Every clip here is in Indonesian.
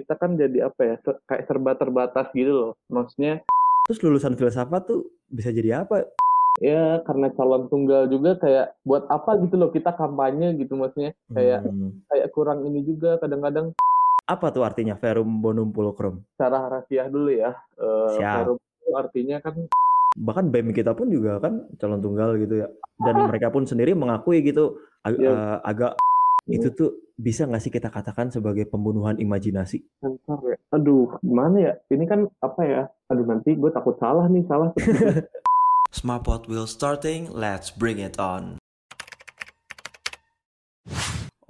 kita kan jadi apa ya kayak serba terbatas gitu loh maksudnya Terus lulusan filsafat tuh bisa jadi apa? ya karena calon tunggal juga kayak buat apa gitu loh kita kampanye gitu maksudnya kayak Hmm. kayak kurang ini juga kadang-kadang Apa tuh artinya verum bonum pulchrum? secara harfiah dulu ya Siap. forum itu artinya kan Bahkan BEM kita pun juga kan calon tunggal gitu ya. Dan mereka pun sendiri mengakui gitu ag- Iya. eh, agak itu tuh bisa nggak sih kita katakan sebagai pembunuhan imajinasi? sensor ya aduh gimana ya ini kan apa ya aduh nanti gue takut salah nih salah Smartpod will starting, let's bring it on.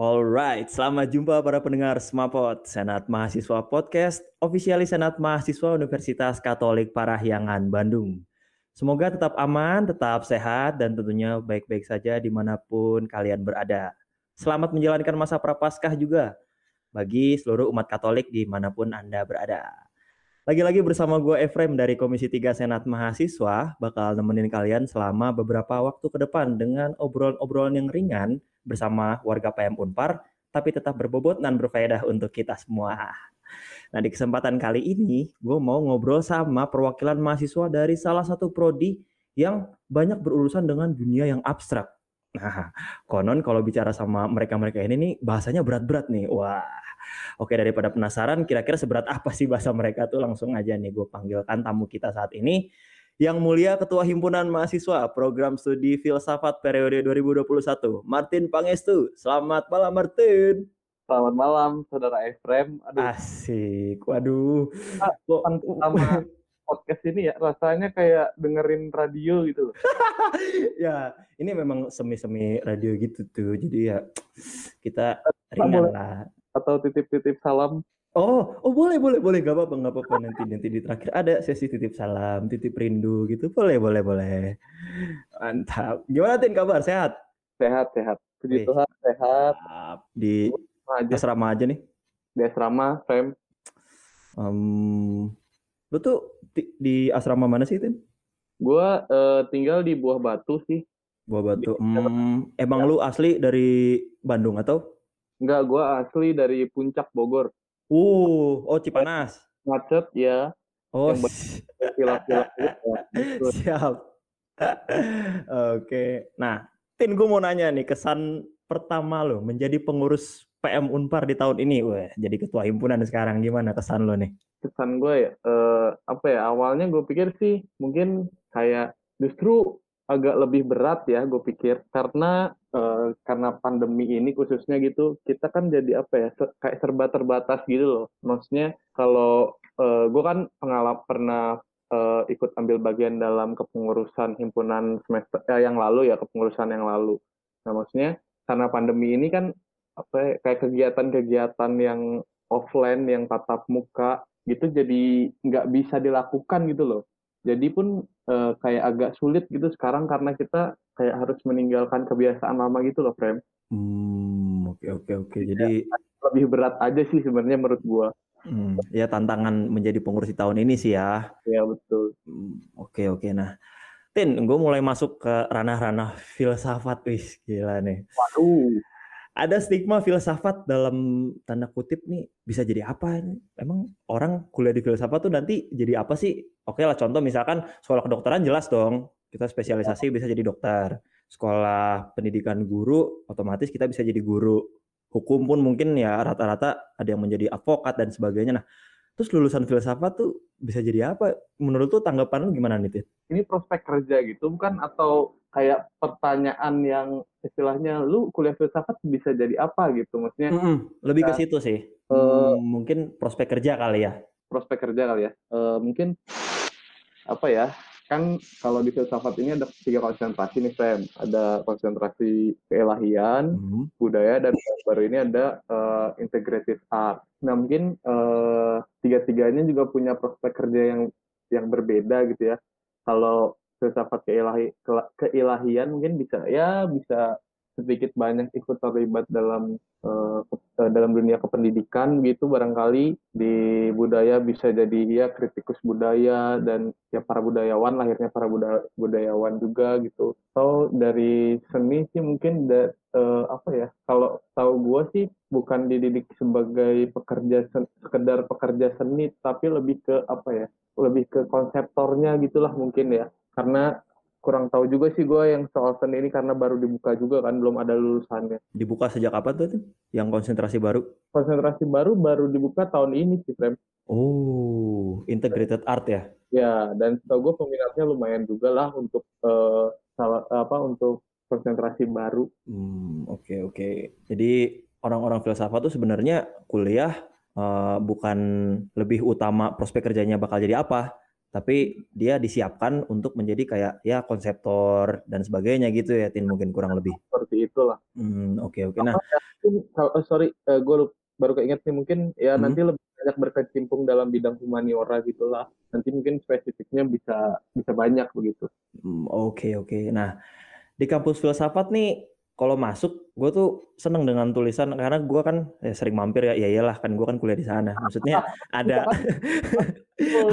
Alright, selamat jumpa para pendengar Smapot, Senat Mahasiswa Podcast, ofisialis Senat Mahasiswa Universitas Katolik Parahyangan, Bandung. Semoga tetap aman, tetap sehat, dan tentunya baik-baik saja di mana pun kalian berada. Selamat menjalankan masa prapaskah juga bagi seluruh umat Katolik di mana pun Anda berada. Lagi-lagi bersama gue Efrem dari Komisi 3 Senat Mahasiswa, bakal nemenin kalian selama beberapa waktu ke depan dengan obrolan-obrolan yang ringan bersama warga PM Unpar, tapi tetap berbobot dan berfaedah untuk kita semua. Nah, di kesempatan kali ini, gue mau ngobrol sama perwakilan mahasiswa dari salah satu prodi yang banyak berurusan dengan dunia yang abstrak. Nah, konon kalau bicara sama mereka-mereka ini nih, bahasanya berat-berat nih. Wah, oke daripada penasaran, kira-kira seberat apa sih bahasa mereka tuh? Langsung aja nih, gue panggilkan tamu kita saat ini. Yang mulia Ketua Himpunan Mahasiswa Program Studi Filsafat periode 2021, Martin Pangestu. Selamat malam Martin. selamat malam saudara Efrem aduh Asik. Waduh. Ah, Kok- sama podcast ini ya rasanya kayak dengerin radio gitu loh ya, ini memang semi-semi radio gitu tuh. Jadi ya kita ringan lah. atau titip-titip salam Oh, oh boleh, boleh, boleh. Gak apa-apa, gak apa-apa. Nanti, nanti di terakhir ada sesi titip salam, titip rindu gitu. Boleh, boleh, boleh. Mantap. Gimana Tin kabar? Sehat? sehat sehat puji Wih. Tuhan sehat. Di aja asrama aja nih. di asrama Frem Em, lu tuh di, asrama mana sih, Tin? gue eh, tinggal di Buah Batu sih Buah Batu. Hmm, emang lu asli dari Bandung atau? Enggak, gue asli dari Puncak Bogor Uh, oh Cipanas. macet ya Oh, Yang gitu ya. Gitu. siap. Oke. Nah, Tin, gue mau nanya nih, kesan pertama lo menjadi pengurus PM Unpar di tahun ini. Wah, jadi ketua himpunan sekarang. Gimana kesan lo nih? kesan gue ya eh, apa ya awalnya gue pikir sih mungkin kayak justru agak lebih berat ya gue pikir karena eh, karena pandemi ini khususnya gitu kita kan jadi apa ya se- kayak serba terbatas gitu loh maksudnya kalau eh, gue kan pengalaman pernah eh, ikut ambil bagian dalam kepengurusan himpunan semester eh, yang lalu ya kepengurusan yang lalu nah maksudnya karena pandemi ini kan apa ya, kayak kegiatan-kegiatan yang offline yang tatap muka gitu jadi nggak bisa dilakukan gitu loh. Jadi pun eh, kayak agak sulit gitu sekarang karena kita kayak harus meninggalkan kebiasaan lama gitu loh, Frem. Hmm, oke oke oke. Jadi Lebih berat aja sih sebenarnya menurut gua. hmm, ya tantangan menjadi pengurus di tahun ini sih ya. Ya betul. Hmm, Oke oke. Nah, Tin, gue mulai masuk ke ranah-ranah filsafat. Wih, gila nih. Waduh. Ada stigma filsafat dalam tanda kutip nih bisa jadi apa ini? Emang orang kuliah di filsafat tuh nanti jadi apa sih? Oke lah contoh misalkan sekolah kedokteran jelas dong kita spesialisasi bisa jadi dokter. Sekolah pendidikan guru otomatis kita bisa jadi guru. Hukum pun mungkin ya rata-rata ada yang menjadi advokat dan sebagainya. Nah, terus lulusan filsafat tuh bisa jadi apa? Menurut tuh tanggapan lu gimana nih? Ini prospek kerja gitu bukan atau kayak pertanyaan yang istilahnya lu kuliah filsafat bisa jadi apa gitu maksudnya Mm-mm, lebih ke situ sih. eh, Hmm, mungkin prospek kerja kali ya. prospek kerja kali ya Eh, mungkin apa ya kan kalau di filsafat ini ada tiga konsentrasi nih Frem ada konsentrasi keelahian Hmm. budaya dan baru ini ada eh, integrative art. Nah mungkin eh, tiga-tiganya juga punya prospek kerja yang yang berbeda gitu ya. Kalau filsafat keilahi, ke- keilahian mungkin bisa ya bisa sedikit banyak ikut terlibat dalam uh, dalam dunia kependidikan gitu barangkali. Di budaya bisa jadi ya kritikus budaya dan ya para budayawan lahirnya para budaya, budayawan juga gitu. Atau dari seni sih mungkin da, uh, apa ya kalau tahu gue sih bukan dididik sebagai pekerja sen, sekedar pekerja seni tapi lebih ke apa ya lebih ke konseptornya gitulah mungkin ya karena kurang tahu juga sih gue yang soal seni ini karena baru dibuka juga kan belum ada lulusannya. Dibuka sejak apa tuh? Yang konsentrasi baru? Konsentrasi baru baru dibuka tahun ini sih, Frem. Oh, integrated art ya? Ya, dan setahu gue peminatnya lumayan juga lah untuk uh, salah apa untuk konsentrasi baru. Hmm, oke okay, oke. Okay. Jadi orang-orang filsafat tuh sebenarnya kuliah uh, bukan lebih utama prospek kerjanya bakal jadi apa, tapi dia disiapkan untuk menjadi kayak ya konseptor dan sebagainya gitu ya Tin mungkin kurang lebih seperti itulah hmm, oke okay, oke okay. nah oh, sorry uh, eh, gue baru keinget nih mungkin ya hmm. nanti lebih banyak berkecimpung dalam bidang humaniora gitulah nanti mungkin spesifiknya bisa bisa banyak begitu hmm, oke okay, oke okay. nah di kampus filsafat nih kalau masuk gue tuh seneng dengan tulisan karena gue kan ya sering mampir ya iyalah kan gue kan kuliah di sana. Maksudnya ada ada,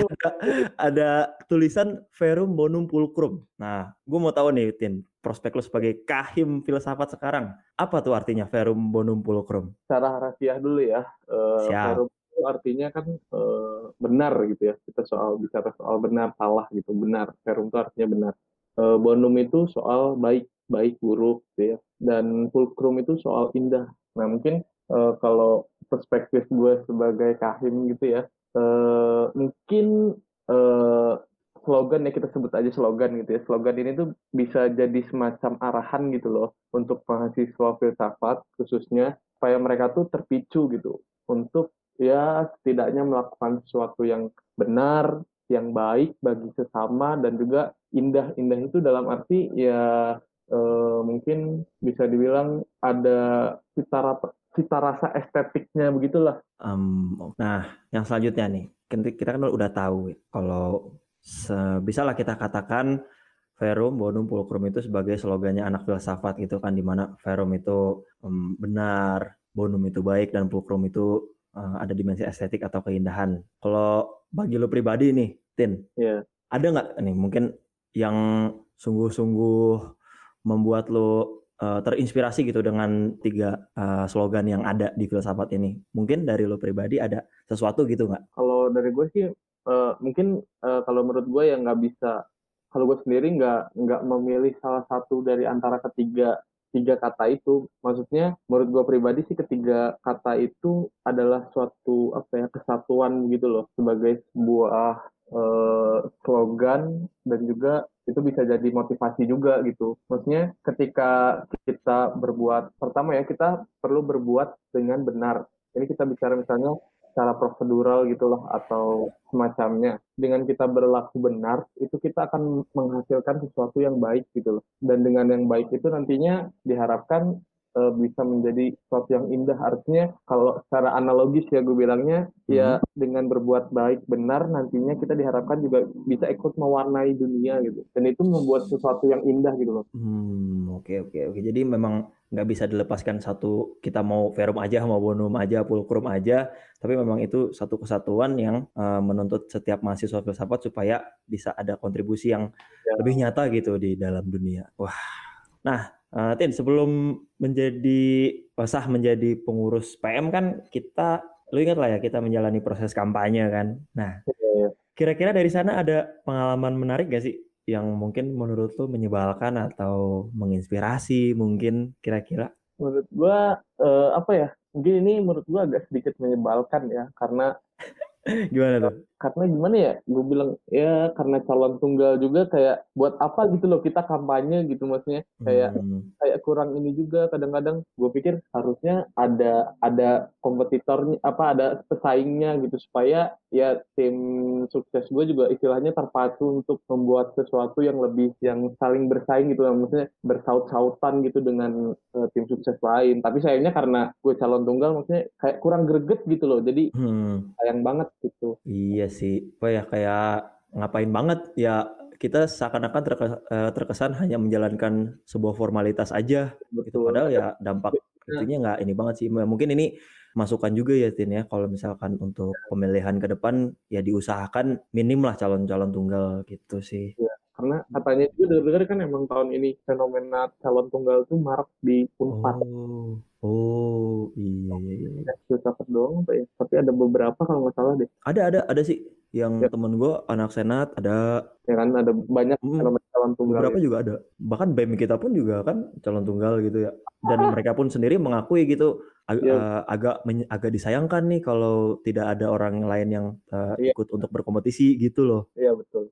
ada tulisan verum bonum pulcrum nah gue mau tahu nih Tin prospek lu sebagai kahim filsafat sekarang. Apa tuh artinya verum bonum pulcrum secara harfiah dulu ya. Uh, verum itu artinya kan uh, benar gitu ya. Kita soal bicara soal benar salah gitu. Benar. Verum itu artinya benar. Uh, bonum itu soal baik baik buruk gitu ya dan fulcrum itu soal indah. Nah mungkin uh, kalau perspektif gue sebagai kahim gitu ya uh, mungkin uh, slogan ya kita sebut aja slogan gitu ya. Slogan ini tuh bisa jadi semacam arahan gitu loh untuk mahasiswa filsafat khususnya supaya mereka tuh terpicu gitu untuk ya setidaknya melakukan sesuatu yang benar yang baik bagi sesama dan juga indah. Indah itu dalam arti ya uh, mungkin bisa dibilang ada cita, cita rasa estetiknya begitulah. Um, nah, yang selanjutnya nih, kita kan udah tahu kalau bisa lah kita katakan Verum Bonum Pulcrum itu sebagai slogannya anak filsafat gitu kan, di mana Verum itu um, benar, Bonum itu baik, dan Pulcrum itu uh, ada dimensi estetik atau keindahan. Kalau bagi lo pribadi nih, Tin, yeah. ada nggak nih mungkin yang sungguh-sungguh membuat lo uh, terinspirasi gitu dengan tiga uh, slogan yang ada di filsafat ini? Mungkin dari lo pribadi ada sesuatu gitu nggak? Kalau dari gue sih uh, mungkin uh, kalau menurut gue yang nggak bisa kalau gue sendiri nggak nggak memilih salah satu dari antara ketiga tiga kata itu maksudnya menurut gue pribadi sih ketiga kata itu adalah suatu apa ya kesatuan gitu loh sebagai sebuah uh, slogan dan juga itu bisa jadi motivasi juga gitu. Maksudnya ketika kita berbuat, pertama ya kita perlu berbuat dengan benar. Ini kita bicara misalnya secara prosedural gitulah atau semacamnya. Dengan kita berlaku benar, itu kita akan menghasilkan sesuatu yang baik gitu loh. Dan dengan yang baik itu nantinya diharapkan uh, bisa menjadi sesuatu yang indah. Artinya kalau secara analogis ya gue bilangnya ya hmm. ya dengan berbuat baik benar nantinya kita diharapkan juga bisa ikut mewarnai dunia gitu. Dan itu membuat sesuatu yang indah gitu loh. Hmm, oke okay, oke okay, oke. Okay. Jadi memang nggak bisa dilepaskan satu kita mau verum aja mau bonum aja pulkrum aja tapi memang itu satu kesatuan yang uh, menuntut setiap mahasiswa filsafat supaya bisa ada kontribusi yang ya. lebih nyata gitu di dalam dunia wah nah Uh, Tin, sebelum menjadi sah menjadi pengurus PM kan kita, lu ingat lah ya kita menjalani proses kampanye kan. Nah, iya. kira-kira dari sana ada pengalaman menarik gak sih yang mungkin menurut lu menyebalkan atau menginspirasi mungkin kira-kira? Menurut gua uh, apa ya? Mungkin ini menurut gua agak sedikit menyebalkan ya karena gimana tuh? karena gimana ya gue bilang ya karena calon tunggal juga kayak buat apa gitu loh kita kampanye gitu maksudnya kayak hmm. kayak kurang ini juga kadang-kadang gue pikir harusnya ada ada kompetitornya apa ada pesaingnya gitu supaya ya tim sukses gue juga istilahnya terpacu untuk membuat sesuatu yang lebih yang saling bersaing gitu maksudnya bersaut-sautan gitu dengan uh, tim sukses lain tapi sayangnya karena gue calon tunggal maksudnya kayak kurang greget gitu loh jadi hmm. sayang banget gitu iya sih apa ya kayak ngapain banget ya kita seakan-akan eh, terkesan hanya menjalankan sebuah formalitas aja gitu. Betul. Padahal ya dampak itunya nggak ini banget sih. Mungkin ini masukan juga ya Tin ya kalau misalkan untuk pemilihan ke depan ya diusahakan minim lah calon-calon tunggal gitu sih. Karena katanya juga dengar-dengar kan emang tahun ini fenomena calon tunggal tuh marak di Unpad. Oh, oh iya iya iya. Ya, filsafat doang apa ya? Tapi ada beberapa kalau nggak salah deh. Ada ada ada sih yang Ya. temen gue anak senat ada Ya kan ada banyak Hmm, fenomena calon tunggal. beberapa ya. juga ada bahkan BEM kita pun juga kan calon tunggal gitu ya dan mereka pun sendiri mengakui gitu ag- Iya. eh, agak agak disayangkan nih kalau tidak ada orang lain yang eh, Iya. ikut untuk berkompetisi gitu loh. Iya betul.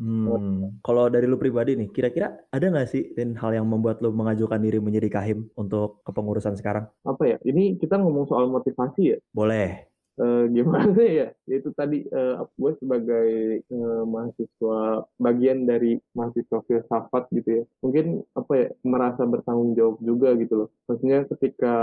Hmm. Kalau dari lu pribadi nih, kira-kira ada nggak sih Tin, hal yang membuat lu mengajukan diri menjadi kahim untuk kepengurusan sekarang? Apa ya? Ini kita ngomong soal motivasi ya. Boleh. Eh, gimana ya? Itu tadi eh, gue sebagai eh, mahasiswa bagian dari mahasiswa filsafat gitu ya. Mungkin apa ya merasa bertanggung jawab juga gitu loh. Maksudnya ketika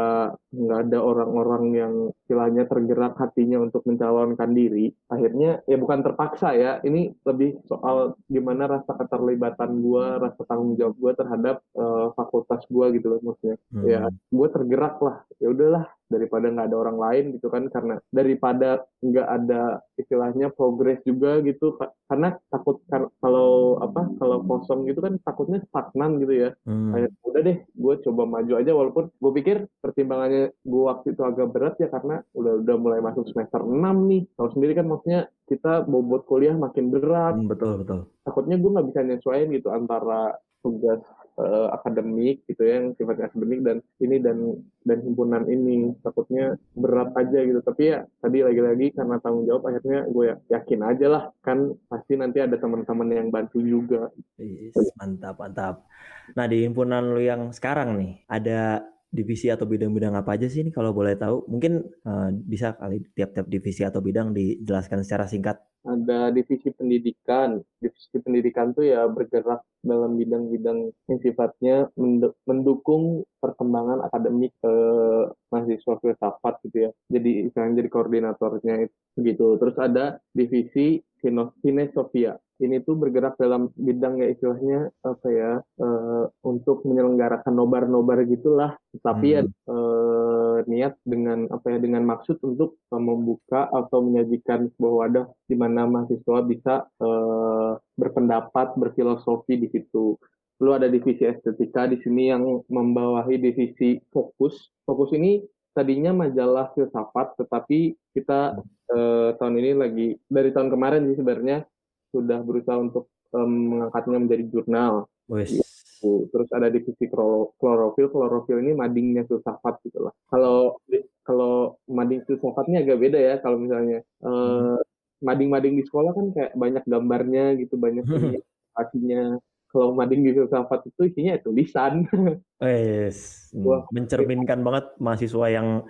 nggak ada orang-orang yang istilahnya tergerak hatinya untuk mencalonkan diri, akhirnya ya bukan terpaksa ya. Ini lebih soal gimana rasa keterlibatan gue, rasa tanggung jawab gue terhadap eh, fakultas gue gitu loh maksudnya ya Hmm. gue tergerak lah ya udahlah daripada nggak ada orang lain gitu kan karena daripada nggak ada istilahnya progres juga gitu Ka- karena takut kar- kalau apa kalau kosong gitu kan takutnya stagnan gitu ya Hmm. kayak udah deh gue coba maju aja walaupun gue pikir pertimbangannya gue waktu itu agak berat ya karena udah udah mulai masuk semester 6 nih tahu sendiri kan maksudnya kita bobot kuliah makin berat Hmm, betul betul. takutnya gue nggak bisa nyesuaiin gitu antara tugas eh, akademik gitu ya yang sifatnya akademik dan ini dan dan himpunan ini. Takutnya berat aja gitu. Tapi ya tadi lagi-lagi karena tanggung jawab akhirnya gue ya- yakin aja lah. Kan pasti nanti ada teman-teman yang bantu juga. Is, mantap mantap. Nah di himpunan lu yang sekarang nih, ada divisi atau bidang-bidang apa aja sih ini kalau boleh tahu? Mungkin eh, bisa kali tiap-tiap divisi atau bidang dijelaskan secara singkat. ada divisi pendidikan divisi pendidikan tuh ya bergerak dalam bidang-bidang yang sifatnya mendu- mendukung perkembangan akademik eh, mahasiswa filsafat gitu ya jadi istilahnya jadi koordinatornya itu gitu terus ada divisi Sino- Sinesofia ini tuh bergerak dalam bidang ya istilahnya apa ya eh, untuk menyelenggarakan nobar-nobar gitulah tapi ya Hmm. eh, niat dengan apa ya dengan maksud untuk membuka atau menyajikan sebuah wadah di mana mahasiswa bisa eh, berpendapat berfilosofi di situ. Lalu ada divisi estetika di sini yang membawahi divisi fokus. Fokus ini tadinya majalah filsafat, tetapi kita eh, tahun ini lagi dari tahun kemarin sih sebenarnya sudah berusaha untuk em, mengangkatnya menjadi jurnal. Wes. Tuh, Terus ada divisi kloro- klorofil, klorofil ini madingnya filsafat gitu lah. Kalau kalau mading ini agak beda ya kalau misalnya eh, mading-mading di sekolah kan kayak banyak gambarnya gitu, banyak ilustrasinya. Kalau mading di filsafat itu isinya ya tulisan. Hmm, Wah. Mencerminkan banget mahasiswa yang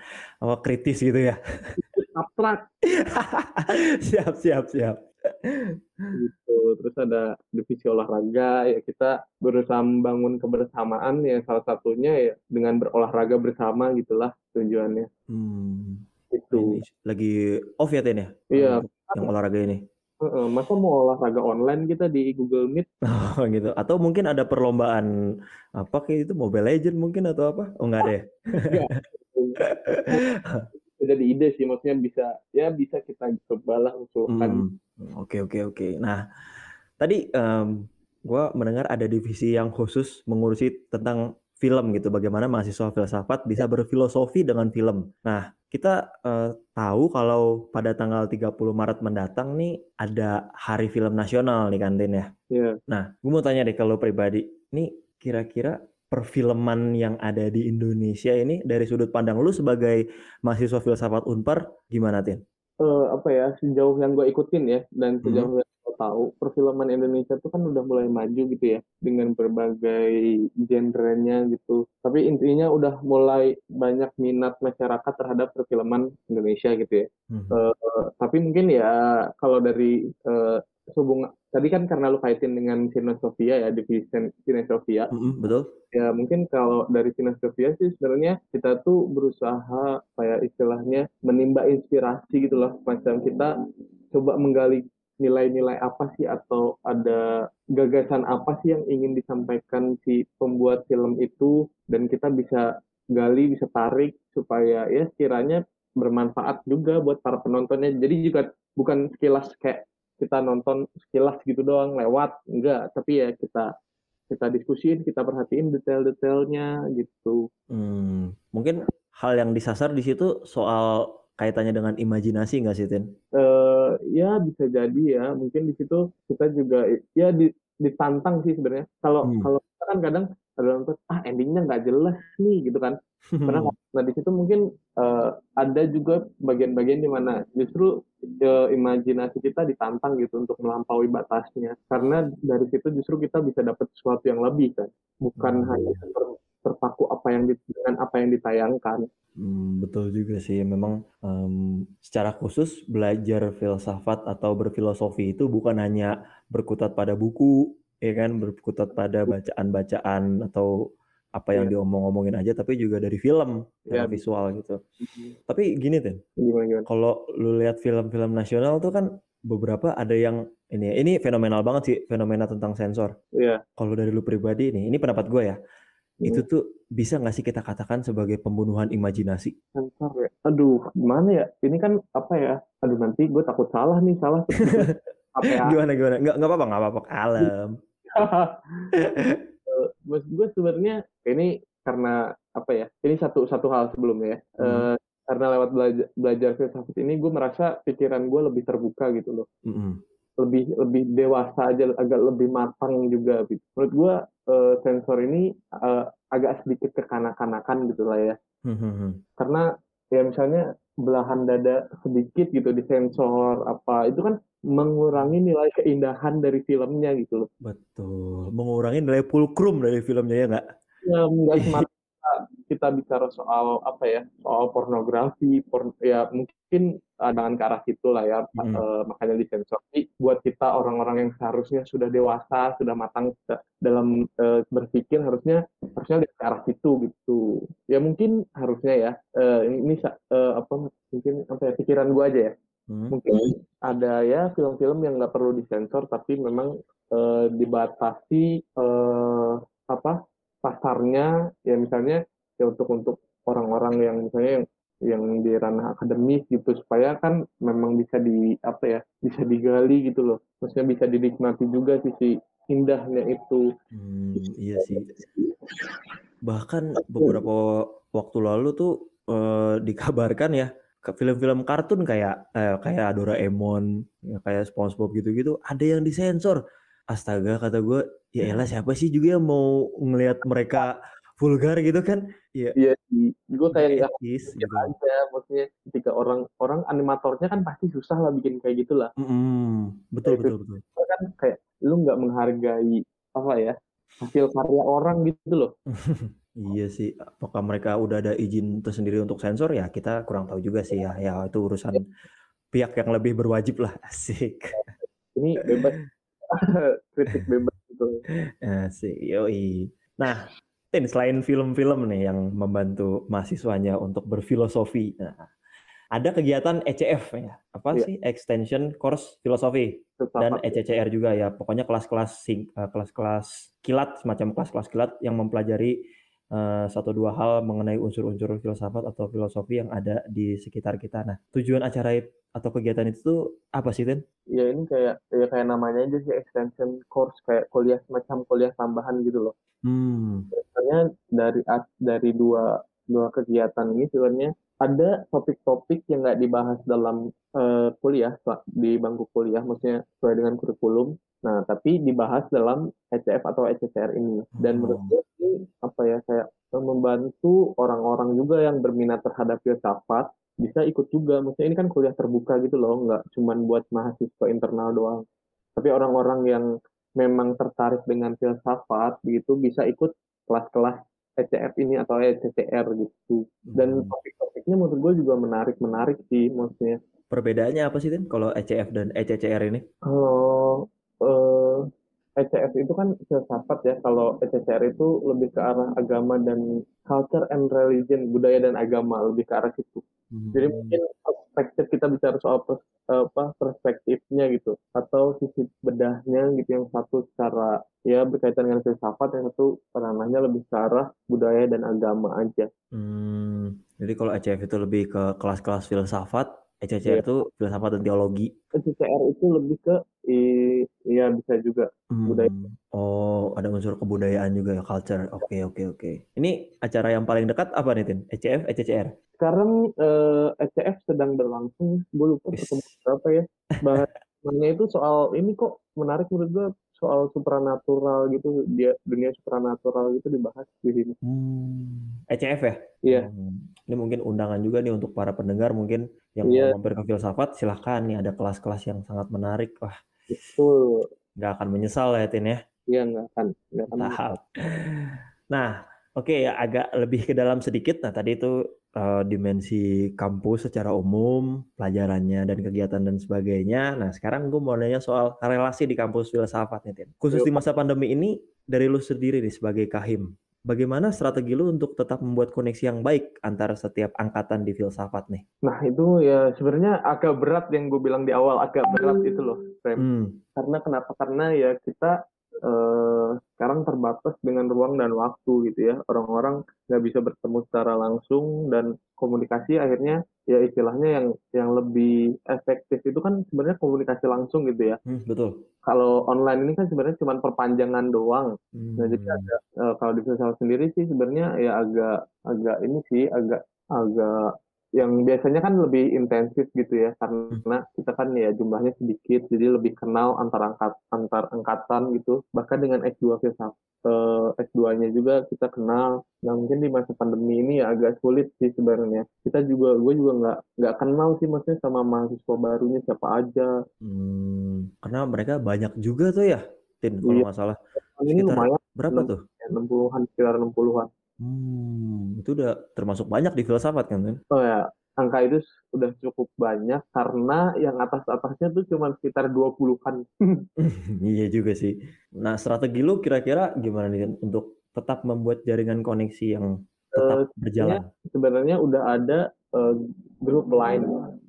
kritis gitu ya. abstrak siap siap siap. Gitu. Terus ada divisi olahraga ya kita berusaha membangun kebersamaan ya salah satunya ya dengan berolahraga bersama gitulah tujuannya. Hmm. Itu. Ini lagi off ya Tin ya? Iya. Yang olahraga ini. Masa mau olahraga online kita di Google Meet? Oh gitu. Atau mungkin ada perlombaan apa kayak itu Mobile Legend mungkin atau apa? Oh enggak deh. Jadi ide sih, maksudnya bisa ya bisa kita cobalah usulkan. Hmm. Oke oke oke. Nah, tadi em, gua mendengar ada divisi yang khusus mengurusi tentang film gitu. Bagaimana mahasiswa filsafat bisa berfilosofi dengan film. Nah, kita eh, tahu kalau pada tanggal 30 Maret mendatang nih ada Hari Film Nasional nih kan Tin ya. Ya, Nah, gue mau tanya deh kalau pribadi, nih kira-kira perfilman yang ada di Indonesia ini dari sudut pandang lu sebagai mahasiswa filsafat Unpar gimana Tin? Eh, apa ya sejauh yang gue ikutin ya dan Hmm. sejauh yang gue tahu perfilman Indonesia tuh kan udah mulai maju gitu ya dengan berbagai genrenya gitu. Tapi intinya udah mulai banyak minat masyarakat terhadap perfilman Indonesia gitu ya. Hmm. Eh, tapi mungkin ya kalau dari eh, hubungan tadi kan karena lu kaitin dengan Sinosofia ya divisi Sinosofia Mm-mm, betul? ya mungkin kalau dari Sinosofia sih sebenarnya kita tuh berusaha kayak istilahnya menimba inspirasi gitu loh macam kita coba menggali nilai-nilai apa sih atau ada gagasan apa sih yang ingin disampaikan si pembuat film itu dan kita bisa gali, bisa tarik supaya ya sekiranya bermanfaat juga buat para penontonnya. Jadi juga bukan sekilas kayak kita nonton sekilas gitu doang lewat, enggak, tapi ya kita kita diskusiin, kita perhatiin detail-detailnya gitu. Hmm, mungkin hal yang disasar di situ soal kaitannya dengan imajinasi nggak sih, Tin? Uh, ya bisa jadi ya, mungkin di situ kita juga ya ditantang sih sebenarnya. Kalau hmm. kalau kita kan kadang ada nonton ah endingnya nggak jelas nih gitu kan. Karena nah di situ mungkin uh, ada juga bagian-bagian di mana justru uh, imajinasi kita ditantang gitu untuk melampaui batasnya. Karena dari situ justru kita bisa dapat sesuatu yang lebih kan, bukan hmm. hanya ter, terpaku apa yang dengan apa yang ditayangkan. Hmm, betul juga sih. Memang um, secara khusus belajar filsafat atau berfilosofi itu bukan hanya berkutat pada buku, ya kan, berkutat pada bacaan-bacaan atau apa yang yeah. diomong-omongin aja tapi juga dari film yeah. visual gitu. Mm-hmm. Tapi gini tuh. Kalau lu lihat film-film nasional tuh kan beberapa ada yang ini ini fenomenal banget sih fenomena tentang sensor. Iya. Yeah. Kalau dari lu pribadi nih, ini pendapat gue ya. Mm. Itu tuh bisa nggak sih kita katakan sebagai pembunuhan imajinasi? Sensor ya. Aduh, gimana ya? Ini kan apa ya? Aduh nanti gue takut salah nih, salah. apa ya? Gimana gimana? Nggak nggak apa-apa, nggak apa-apa. Kalem. Mas gue sebenarnya ini karena apa ya? Ini satu satu hal sebelumnya ya. Hmm. Uh, karena lewat belajar, belajar filsafat ini gue merasa pikiran gue lebih terbuka gitu loh. Hmm. Lebih lebih dewasa aja, agak lebih matang juga. Gitu. Menurut gue uh, sensor ini uh, agak sedikit kekanak-kanakan gitu lah ya. Hmm. Karena ya misalnya belahan dada sedikit gitu di sensor apa itu kan mengurangi nilai keindahan dari filmnya gitu loh. Betul, mengurangi nilai fulcrum dari filmnya ya nggak? Ya nggak semata kita bicara soal apa ya, soal pornografi, porn, ya mungkin dengan ke arah situ lah ya, hmm. uh, makanya disensor. Tapi buat kita orang-orang yang seharusnya sudah dewasa, sudah matang dalam uh, berpikir harusnya harusnya ke arah situ gitu. Ya mungkin harusnya ya, uh, ini uh, apa mungkin apa ya pikiran gua aja ya Hmm. Mungkin ada ya film-film yang nggak perlu disensor tapi memang uh, dibatasi uh, apa pasarnya. Ya misalnya ya untuk untuk orang-orang yang misalnya yang yang di ranah akademis gitu supaya kan memang bisa di apa ya bisa digali gitu loh. Maksudnya bisa dinikmati juga sisi indahnya itu. Hmm, iya sih. Bahkan beberapa waktu lalu tuh uh, dikabarkan ya film-film kartun kayak eh, kayak Doraemon, ya kayak SpongeBob gitu-gitu, ada yang disensor. Astaga, kata gue, ya elah siapa sih juga yang mau ngelihat mereka vulgar gitu kan? Iya. Iya Gue kayak ya, etis, gitu. aja, maksudnya ketika orang orang animatornya kan pasti susah lah bikin kayak gitulah. Mm -hmm. Betul kayak betul betul. Kan kayak lu nggak menghargai apa ya hasil karya orang gitu loh. Iya sih, apakah mereka udah ada izin tersendiri untuk sensor ya kita kurang tahu juga sih ya. Ya itu urusan pihak yang lebih berwajib lah, asik. Ini bebas kritik bebas gitu. Asik, yoi. Nah, Tin, selain film-film nih yang membantu mahasiswanya untuk berfilosofi, nah, ada kegiatan ECF ya, apa iya. sih Extension Course Filosofi dan ECCR juga ya, pokoknya kelas-kelas eh, kelas-kelas kilat semacam kelas-kelas kilat yang mempelajari uh, satu dua hal mengenai unsur-unsur filsafat atau filosofi yang ada di sekitar kita. Nah, tujuan acara atau kegiatan itu tuh apa sih, Ten? Ya ini kayak ya kayak namanya aja sih extension course kayak kuliah semacam kuliah tambahan gitu loh. Hmm. Biasanya dari dari dua dua kegiatan ini sebenarnya ada topik-topik yang nggak dibahas dalam uh, kuliah di bangku kuliah, maksudnya sesuai dengan kurikulum. Nah, tapi dibahas dalam ECF atau ECCR ini. Dan hmm. menurut gue ini apa ya kayak membantu orang-orang juga yang berminat terhadap filsafat bisa ikut juga. Maksudnya ini kan kuliah terbuka gitu loh, nggak cuma buat mahasiswa internal doang. Tapi orang-orang yang memang tertarik dengan filsafat begitu bisa ikut kelas-kelas ECF ini atau ECCR gitu. Dan hmm. topik-topiknya menurut gue juga menarik-menarik sih maksudnya. Perbedaannya apa sih, Tin, kalau ECF dan ECCR ini? Kalau eh, ECF itu kan filsafat ya, kalau ECCR itu lebih ke arah agama dan culture and religion, budaya dan agama, lebih ke arah situ. Hmm. Jadi mungkin perspektif kita bicara soal pers- apa perspektifnya gitu atau sisi bedahnya gitu yang satu secara ya berkaitan dengan filsafat yang satu ranahnya lebih ke arah budaya dan agama aja. Hmm, jadi kalau ECF itu lebih ke kelas-kelas filsafat, ECCR Iya. itu filsafat dan teologi. CCR itu lebih ke iya bisa juga budaya. Hmm. Oh, ada unsur kebudayaan juga ya, culture. Oke, oke, oke. Ini acara yang paling dekat apa nih, Tin? ECF, ECCR? Sekarang eh, ECF sedang berlangsung, gue lupa pertemuan berapa ya. Bahannya itu soal ini kok menarik menurut gue soal supranatural gitu, dia dunia supranatural gitu dibahas di sini. Hmm. ECF ya? Iya. Hmm. Ini mungkin undangan juga nih untuk para pendengar mungkin yang Iya. mau mampir ke filsafat, silahkan nih ada kelas-kelas yang sangat menarik. Wah, Betul. nggak akan menyesal ya, Tin ya. Iya nggak akan, nggak akan. Tahap. Nah, oke ya agak lebih ke dalam sedikit. Nah, tadi itu eh, dimensi kampus secara umum, pelajarannya dan kegiatan dan sebagainya. Nah, sekarang gue mau nanya soal relasi di kampus filsafat nih, Tin. Khusus di masa pandemi ini, dari lu sendiri nih sebagai kahim, bagaimana strategi lu untuk tetap membuat koneksi yang baik antara setiap angkatan di filsafat nih? Nah itu ya sebenarnya agak berat yang gue bilang di awal agak berat itu loh, Rem. Hmm, Karena kenapa? Karena ya kita eh, sekarang terbatas dengan ruang dan waktu gitu ya. Orang-orang nggak bisa bertemu secara langsung dan komunikasi akhirnya ya istilahnya yang yang lebih efektif itu kan sebenarnya komunikasi langsung gitu ya. hmm, betul. Kalau online ini kan sebenarnya cuma perpanjangan doang. Nah jadi Hmm, agak eh, kalau di filsafat sendiri sih sebenarnya ya agak agak ini sih agak agak yang biasanya kan lebih intensif gitu ya karena kita kan ya jumlahnya sedikit jadi lebih kenal antar angkat antar angkatan gitu bahkan dengan S2 filsafat eh, S2-nya juga kita kenal nah mungkin di masa pandemi ini ya agak sulit sih sebenarnya kita juga gue juga nggak nggak kenal sih maksudnya sama mahasiswa barunya siapa aja hmm, karena mereka banyak juga tuh ya, Tin, kalau Iya. nggak salah. ini Sekitar lumayan berapa tuh? 60-an sekitar 60-an Hmm, itu udah termasuk banyak di filsafat kan? Oh ya, angka itu sudah cukup banyak karena yang atas-atasnya tuh cuma sekitar 20-an. Iya juga sih. Nah, strategi lu kira-kira gimana nih untuk tetap membuat jaringan koneksi yang tetap berjalan? Sebenarnya udah ada eh, grup lain,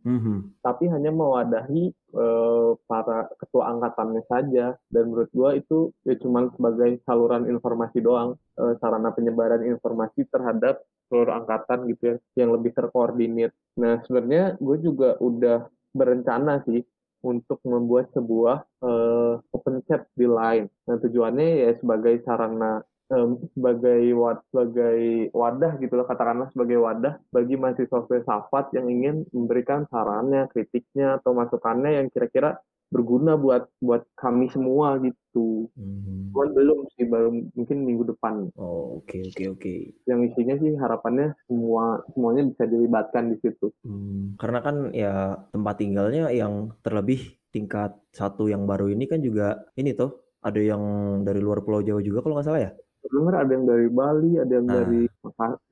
Mhm. tapi hanya mewadahi eh, para ketua angkatannya saja. Dan menurut gua itu ya cuma sebagai saluran informasi doang, eh, sarana penyebaran informasi terhadap seluruh angkatan gitu ya, yang lebih terkoordinir. Nah, sebenarnya gue juga udah berencana sih untuk membuat sebuah eh, open chat di Line. Nah, tujuannya ya sebagai sarana sebagai wad, sebagai wadah gitu loh katakanlah sebagai wadah bagi mahasiswa filsafat yang ingin memberikan sarannya, kritiknya atau masukannya yang kira-kira berguna buat buat kami semua gitu. Hmm. Cuman belum sih baru mungkin minggu depan. Oh, oke oke oke. Yang isinya sih harapannya semua semuanya bisa dilibatkan di situ. Hmm, karena kan ya tempat tinggalnya yang terlebih tingkat satu yang baru ini kan juga ini tuh ada yang dari luar Pulau Jawa juga kalau nggak salah ya. Dengar ada yang dari Bali, ada yang Nah. dari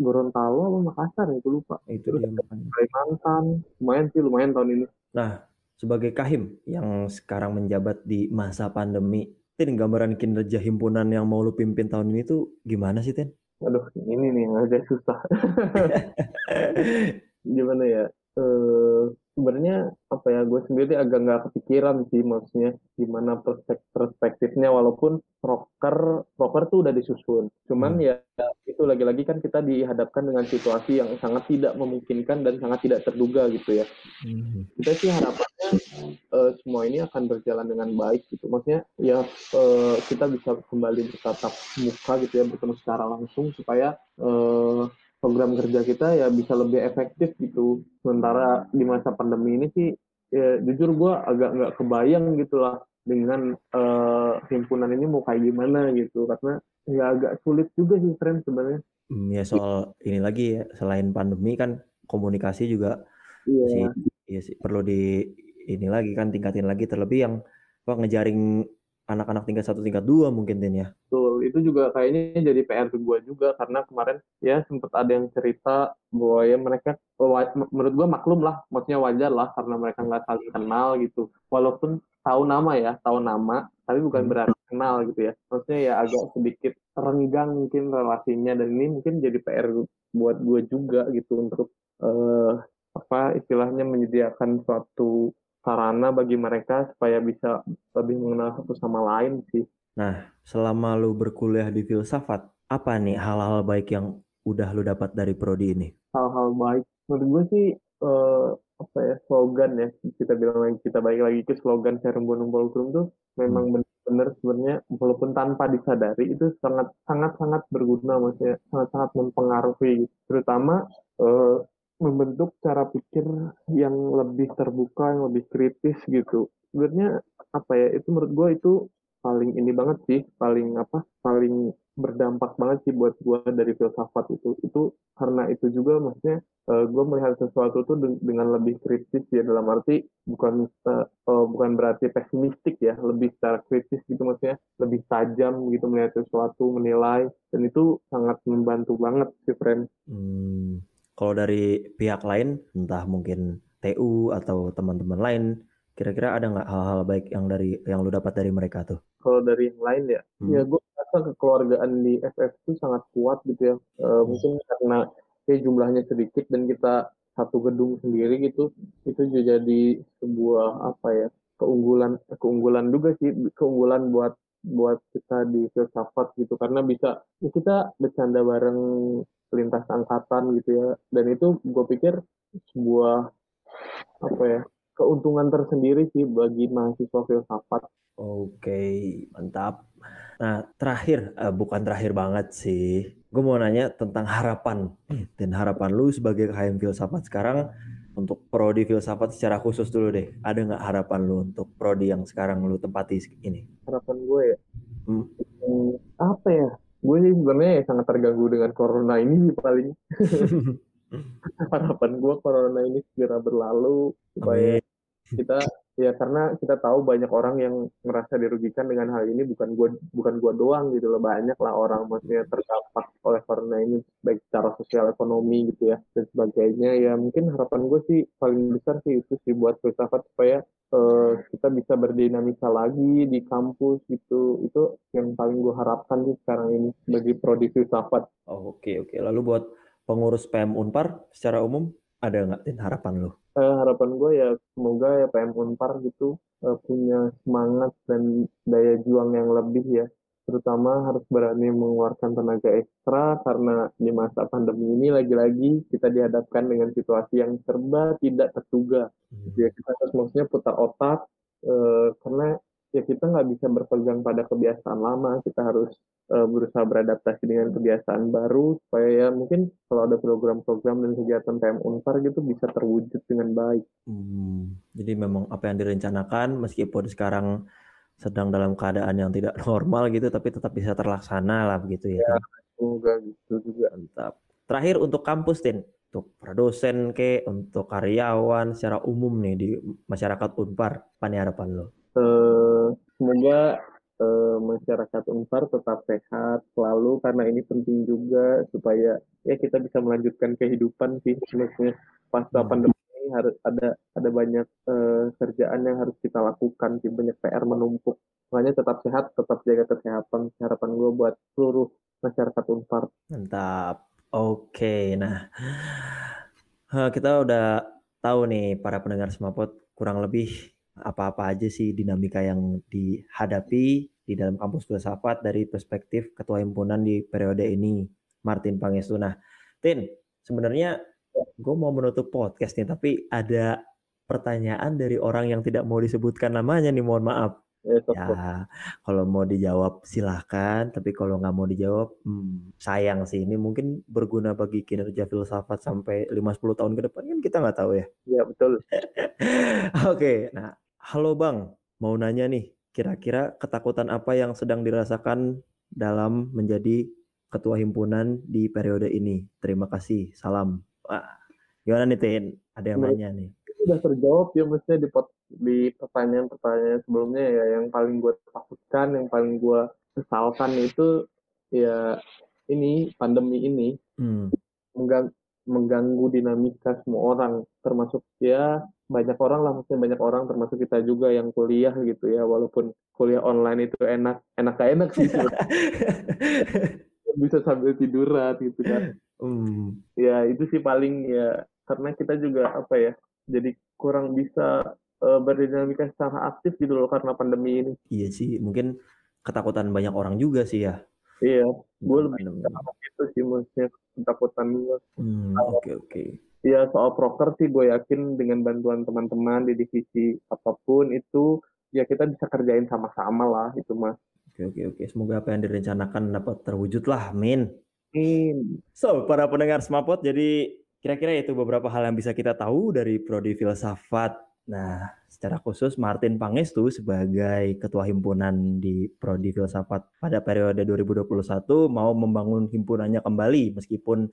Gorontalo apa Makassar ya, gue lupa. Itu dia makanya. Kalimantan, lumayan sih lumayan tahun ini. Nah, sebagai kahim yang sekarang menjabat di masa pandemi, Tin, gambaran kinerja himpunan yang mau lu pimpin tahun ini tuh gimana sih, Tin? Aduh, ini nih agak susah. Gimana ya? Eh, sebenarnya apa ya? Gue sendiri agak nggak kepikiran sih maksudnya gimana perspek- perspektifnya walaupun proker proker tuh udah disusun. Cuman Hmm. ya itu lagi-lagi kan kita dihadapkan dengan situasi yang sangat tidak memungkinkan dan sangat tidak terduga gitu ya. Hmm. kita sih harapannya eh, semua ini akan berjalan dengan baik gitu. Maksudnya ya eh, kita bisa kembali bertatap muka gitu ya, bertemu secara langsung supaya eh, program kerja kita ya bisa lebih efektif gitu. Sementara di masa pandemi ini sih ya, jujur gue agak nggak kebayang gitu lah dengan eh, himpunan ini mau kayak gimana gitu karena ya agak sulit juga sih friend sebenarnya. Hmm, ya soal ini lagi ya, selain pandemi kan komunikasi juga Iya. sih, iya sih perlu di ini lagi kan tingkatin lagi terlebih yang apa ngejaring anak-anak tingkat satu tingkat dua mungkin Tin ya. Betul, itu juga kayaknya jadi PR gue juga karena kemarin ya sempat ada yang cerita bahwa ya mereka menurut gue maklum lah, maksudnya wajar lah karena mereka nggak saling kenal gitu. Walaupun tahu nama ya, tahu nama, tapi bukan Hmm. berarti kenal gitu ya. Maksudnya ya agak sedikit renggang mungkin relasinya dan ini mungkin jadi PR buat gue juga gitu untuk eh, apa istilahnya menyediakan suatu sarana bagi mereka supaya bisa lebih mengenal satu sama lain sih. Nah, selama lu berkuliah di filsafat, apa nih hal-hal baik yang udah lu dapat dari prodi ini? Hal-hal baik menurut gue sih eh, apa ya slogan ya kita bilang lagi kita balik lagi ke slogan Serembon Umpol Grum tuh memang benar-benar sebenarnya walaupun tanpa disadari itu sangat sangat sangat berguna maksudnya sangat sangat mempengaruhi terutama eh, membentuk cara pikir yang lebih terbuka yang lebih kritis gitu sebenarnya apa ya itu menurut gue itu paling ini banget sih paling apa paling berdampak banget sih buat gue dari filsafat itu itu karena itu juga maksudnya uh, gue melihat sesuatu tuh dengan lebih kritis ya dalam arti bukan uh, uh, bukan berarti pesimistik ya lebih secara kritis gitu maksudnya lebih tajam gitu melihat sesuatu menilai dan itu sangat membantu banget sih friend. Hmm, kalau dari pihak lain entah mungkin TU atau teman-teman lain kira-kira ada nggak hal-hal baik yang dari yang lu dapat dari mereka tuh? Kalau dari yang lain ya, hmm. ya gue rasa kekeluargaan di FF itu sangat kuat gitu ya. E, hmm. Mungkin karena ya jumlahnya sedikit dan kita satu gedung sendiri gitu, itu jadi sebuah apa ya keunggulan keunggulan juga sih keunggulan buat buat kita di filsafat gitu karena bisa ya kita bercanda bareng lintas angkatan gitu ya dan itu gue pikir sebuah apa ya keuntungan tersendiri sih bagi mahasiswa filsafat. Oke, mantap. Nah, terakhir, uh, bukan terakhir banget sih. Gue mau nanya tentang harapan. Dan harapan lu sebagai KM Filsafat sekarang untuk prodi filsafat secara khusus dulu deh. Ada nggak harapan lu untuk prodi yang sekarang lu tempati ini? Harapan gue ya? Hmm. Hmm, apa ya? Gue sih sebenarnya ya sangat terganggu dengan corona ini paling. harapan gue corona ini segera berlalu supaya Amin kita ya karena kita tahu banyak orang yang merasa dirugikan dengan hal ini bukan gua bukan gua doang gitu loh banyak lah orang maksudnya terdampak oleh corona ini baik secara sosial ekonomi gitu ya dan sebagainya ya mungkin harapan gue sih paling besar sih itu sih buat filsafat supaya uh, kita bisa berdinamika lagi di kampus gitu itu yang paling gue harapkan sih sekarang ini bagi prodi filsafat. Oh, oke okay, oke okay. lalu buat pengurus PM Unpar secara umum ada nggak harapan lo? uh, harapan gue ya semoga ya PM Unpar gitu uh, punya semangat dan daya juang yang lebih ya terutama harus berani mengeluarkan tenaga ekstra karena di masa pandemi ini lagi-lagi kita dihadapkan dengan situasi yang serba tidak terduga. Hmm. Ya kita harus maksudnya putar otak uh, karena ya kita nggak bisa berpegang pada kebiasaan lama kita harus uh, berusaha beradaptasi dengan kebiasaan baru supaya ya mungkin kalau ada program-program dan kegiatan PM Unpar gitu bisa terwujud dengan baik. Hmm, jadi memang apa yang direncanakan meskipun sekarang sedang dalam keadaan yang tidak normal gitu tapi tetap bisa terlaksana lah begitu ya. ya semoga gitu juga. Mantap. Terakhir untuk kampus Tin, untuk dosen ke, untuk karyawan secara umum nih di masyarakat Unpar, apa nih harapan lo? uh, semoga uh, masyarakat Unpar tetap sehat selalu karena ini penting juga supaya ya kita bisa melanjutkan kehidupan sih maksudnya pasca hmm. pandemi ini harus ada ada banyak uh, kerjaan yang harus kita lakukan sih banyak PR menumpuk. Makanya tetap sehat tetap jaga kesehatan harapan gue buat seluruh masyarakat Unpar. Mantap. Oke nah kita udah tahu nih para pendengar Semapot kurang lebih apa-apa aja sih dinamika yang dihadapi di dalam kampus filsafat dari perspektif ketua himpunan di periode ini, Martin Pangestu. Nah, Tin, sebenarnya gue mau menutup podcast nih, tapi ada pertanyaan dari orang yang tidak mau disebutkan namanya nih, mohon maaf. Ya, ya kalau mau dijawab silahkan, tapi kalau nggak mau dijawab, hmm, sayang sih. Ini mungkin berguna bagi kinerja filsafat sampai 5-10 tahun ke depan kan kita nggak tahu ya. Iya betul. Oke, nah Halo Bang, mau nanya nih, kira-kira ketakutan apa yang sedang dirasakan dalam menjadi ketua himpunan di periode ini? Terima kasih, salam. Wah, gimana nih Tin? Ada yang nanya nih. Sudah terjawab ya mestinya di, di pertanyaan-pertanyaan sebelumnya ya. Yang paling gue takutkan, yang paling gue sesalkan itu ya ini pandemi ini hmm. mengganggu, mengganggu dinamika semua orang termasuk ya banyak orang lah maksudnya banyak orang termasuk kita juga yang kuliah gitu ya walaupun kuliah online itu enak enak gak enak sih. Bisa sambil tiduran gitu kan. Hmm. ya itu sih paling ya karena kita juga apa ya jadi kurang bisa uh, berdinamika secara aktif gitu loh karena pandemi ini. Iya sih mungkin ketakutan banyak orang juga sih ya. Iya gue lebih itu sih maksudnya ketakutan gue hmm, oke oke Iya soal proker sih gue yakin dengan bantuan teman-teman di divisi apa pun itu ya kita bisa kerjain sama-sama lah itu mas. Oke oke oke semoga apa yang direncanakan dapat terwujud lah, Min. Amin. So para pendengar Smapot jadi kira-kira itu beberapa hal yang bisa kita tahu dari prodi filsafat. Nah secara khusus Martin Pangestu sebagai ketua himpunan di prodi filsafat pada periode 2021 mau membangun himpunannya kembali meskipun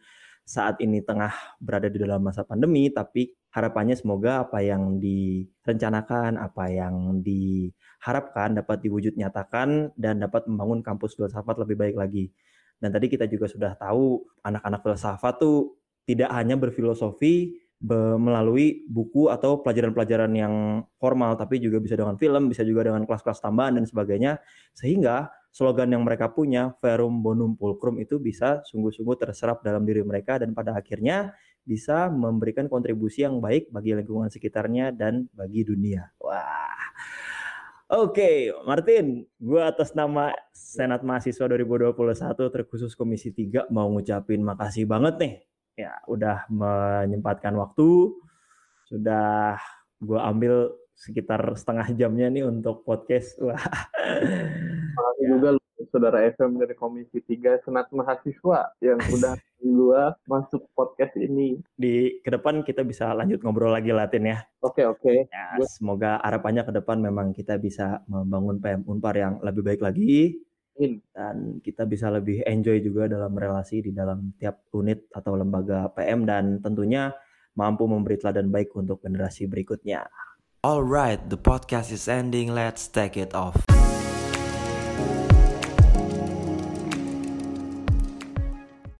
saat ini tengah berada di dalam masa pandemi, tapi harapannya semoga apa yang direncanakan, apa yang diharapkan dapat diwujud nyatakan dan dapat membangun kampus filsafat lebih baik lagi. Dan tadi kita juga sudah tahu anak-anak filsafat tuh tidak hanya berfilosofi melalui buku atau pelajaran-pelajaran yang formal, tapi juga bisa dengan film, bisa juga dengan kelas-kelas tambahan dan sebagainya. Sehingga slogan yang mereka punya, Verum Bonum Pulcrum itu bisa sungguh-sungguh terserap dalam diri mereka dan pada akhirnya bisa memberikan kontribusi yang baik bagi lingkungan sekitarnya dan bagi dunia. Wah. Oke, okay, Martin, gue atas nama Senat Mahasiswa 2021 terkhusus Komisi 3 mau ngucapin makasih banget nih. Ya, udah menyempatkan waktu, sudah gue ambil sekitar setengah jamnya nih untuk podcast. Wah. Makasih ya. juga saudara FM dari Komisi 3 Senat Mahasiswa yang udah gua masuk podcast ini. Di ke depan kita bisa lanjut ngobrol lagi Latin ya. Oke, okay, oke. Okay. Ya, semoga harapannya ke depan memang kita bisa membangun PM Unpar yang lebih baik lagi. In. Dan kita bisa lebih enjoy juga dalam relasi di dalam tiap unit atau lembaga PM dan tentunya mampu memberi teladan baik untuk generasi berikutnya. Alright, the podcast is ending. Let's take it off.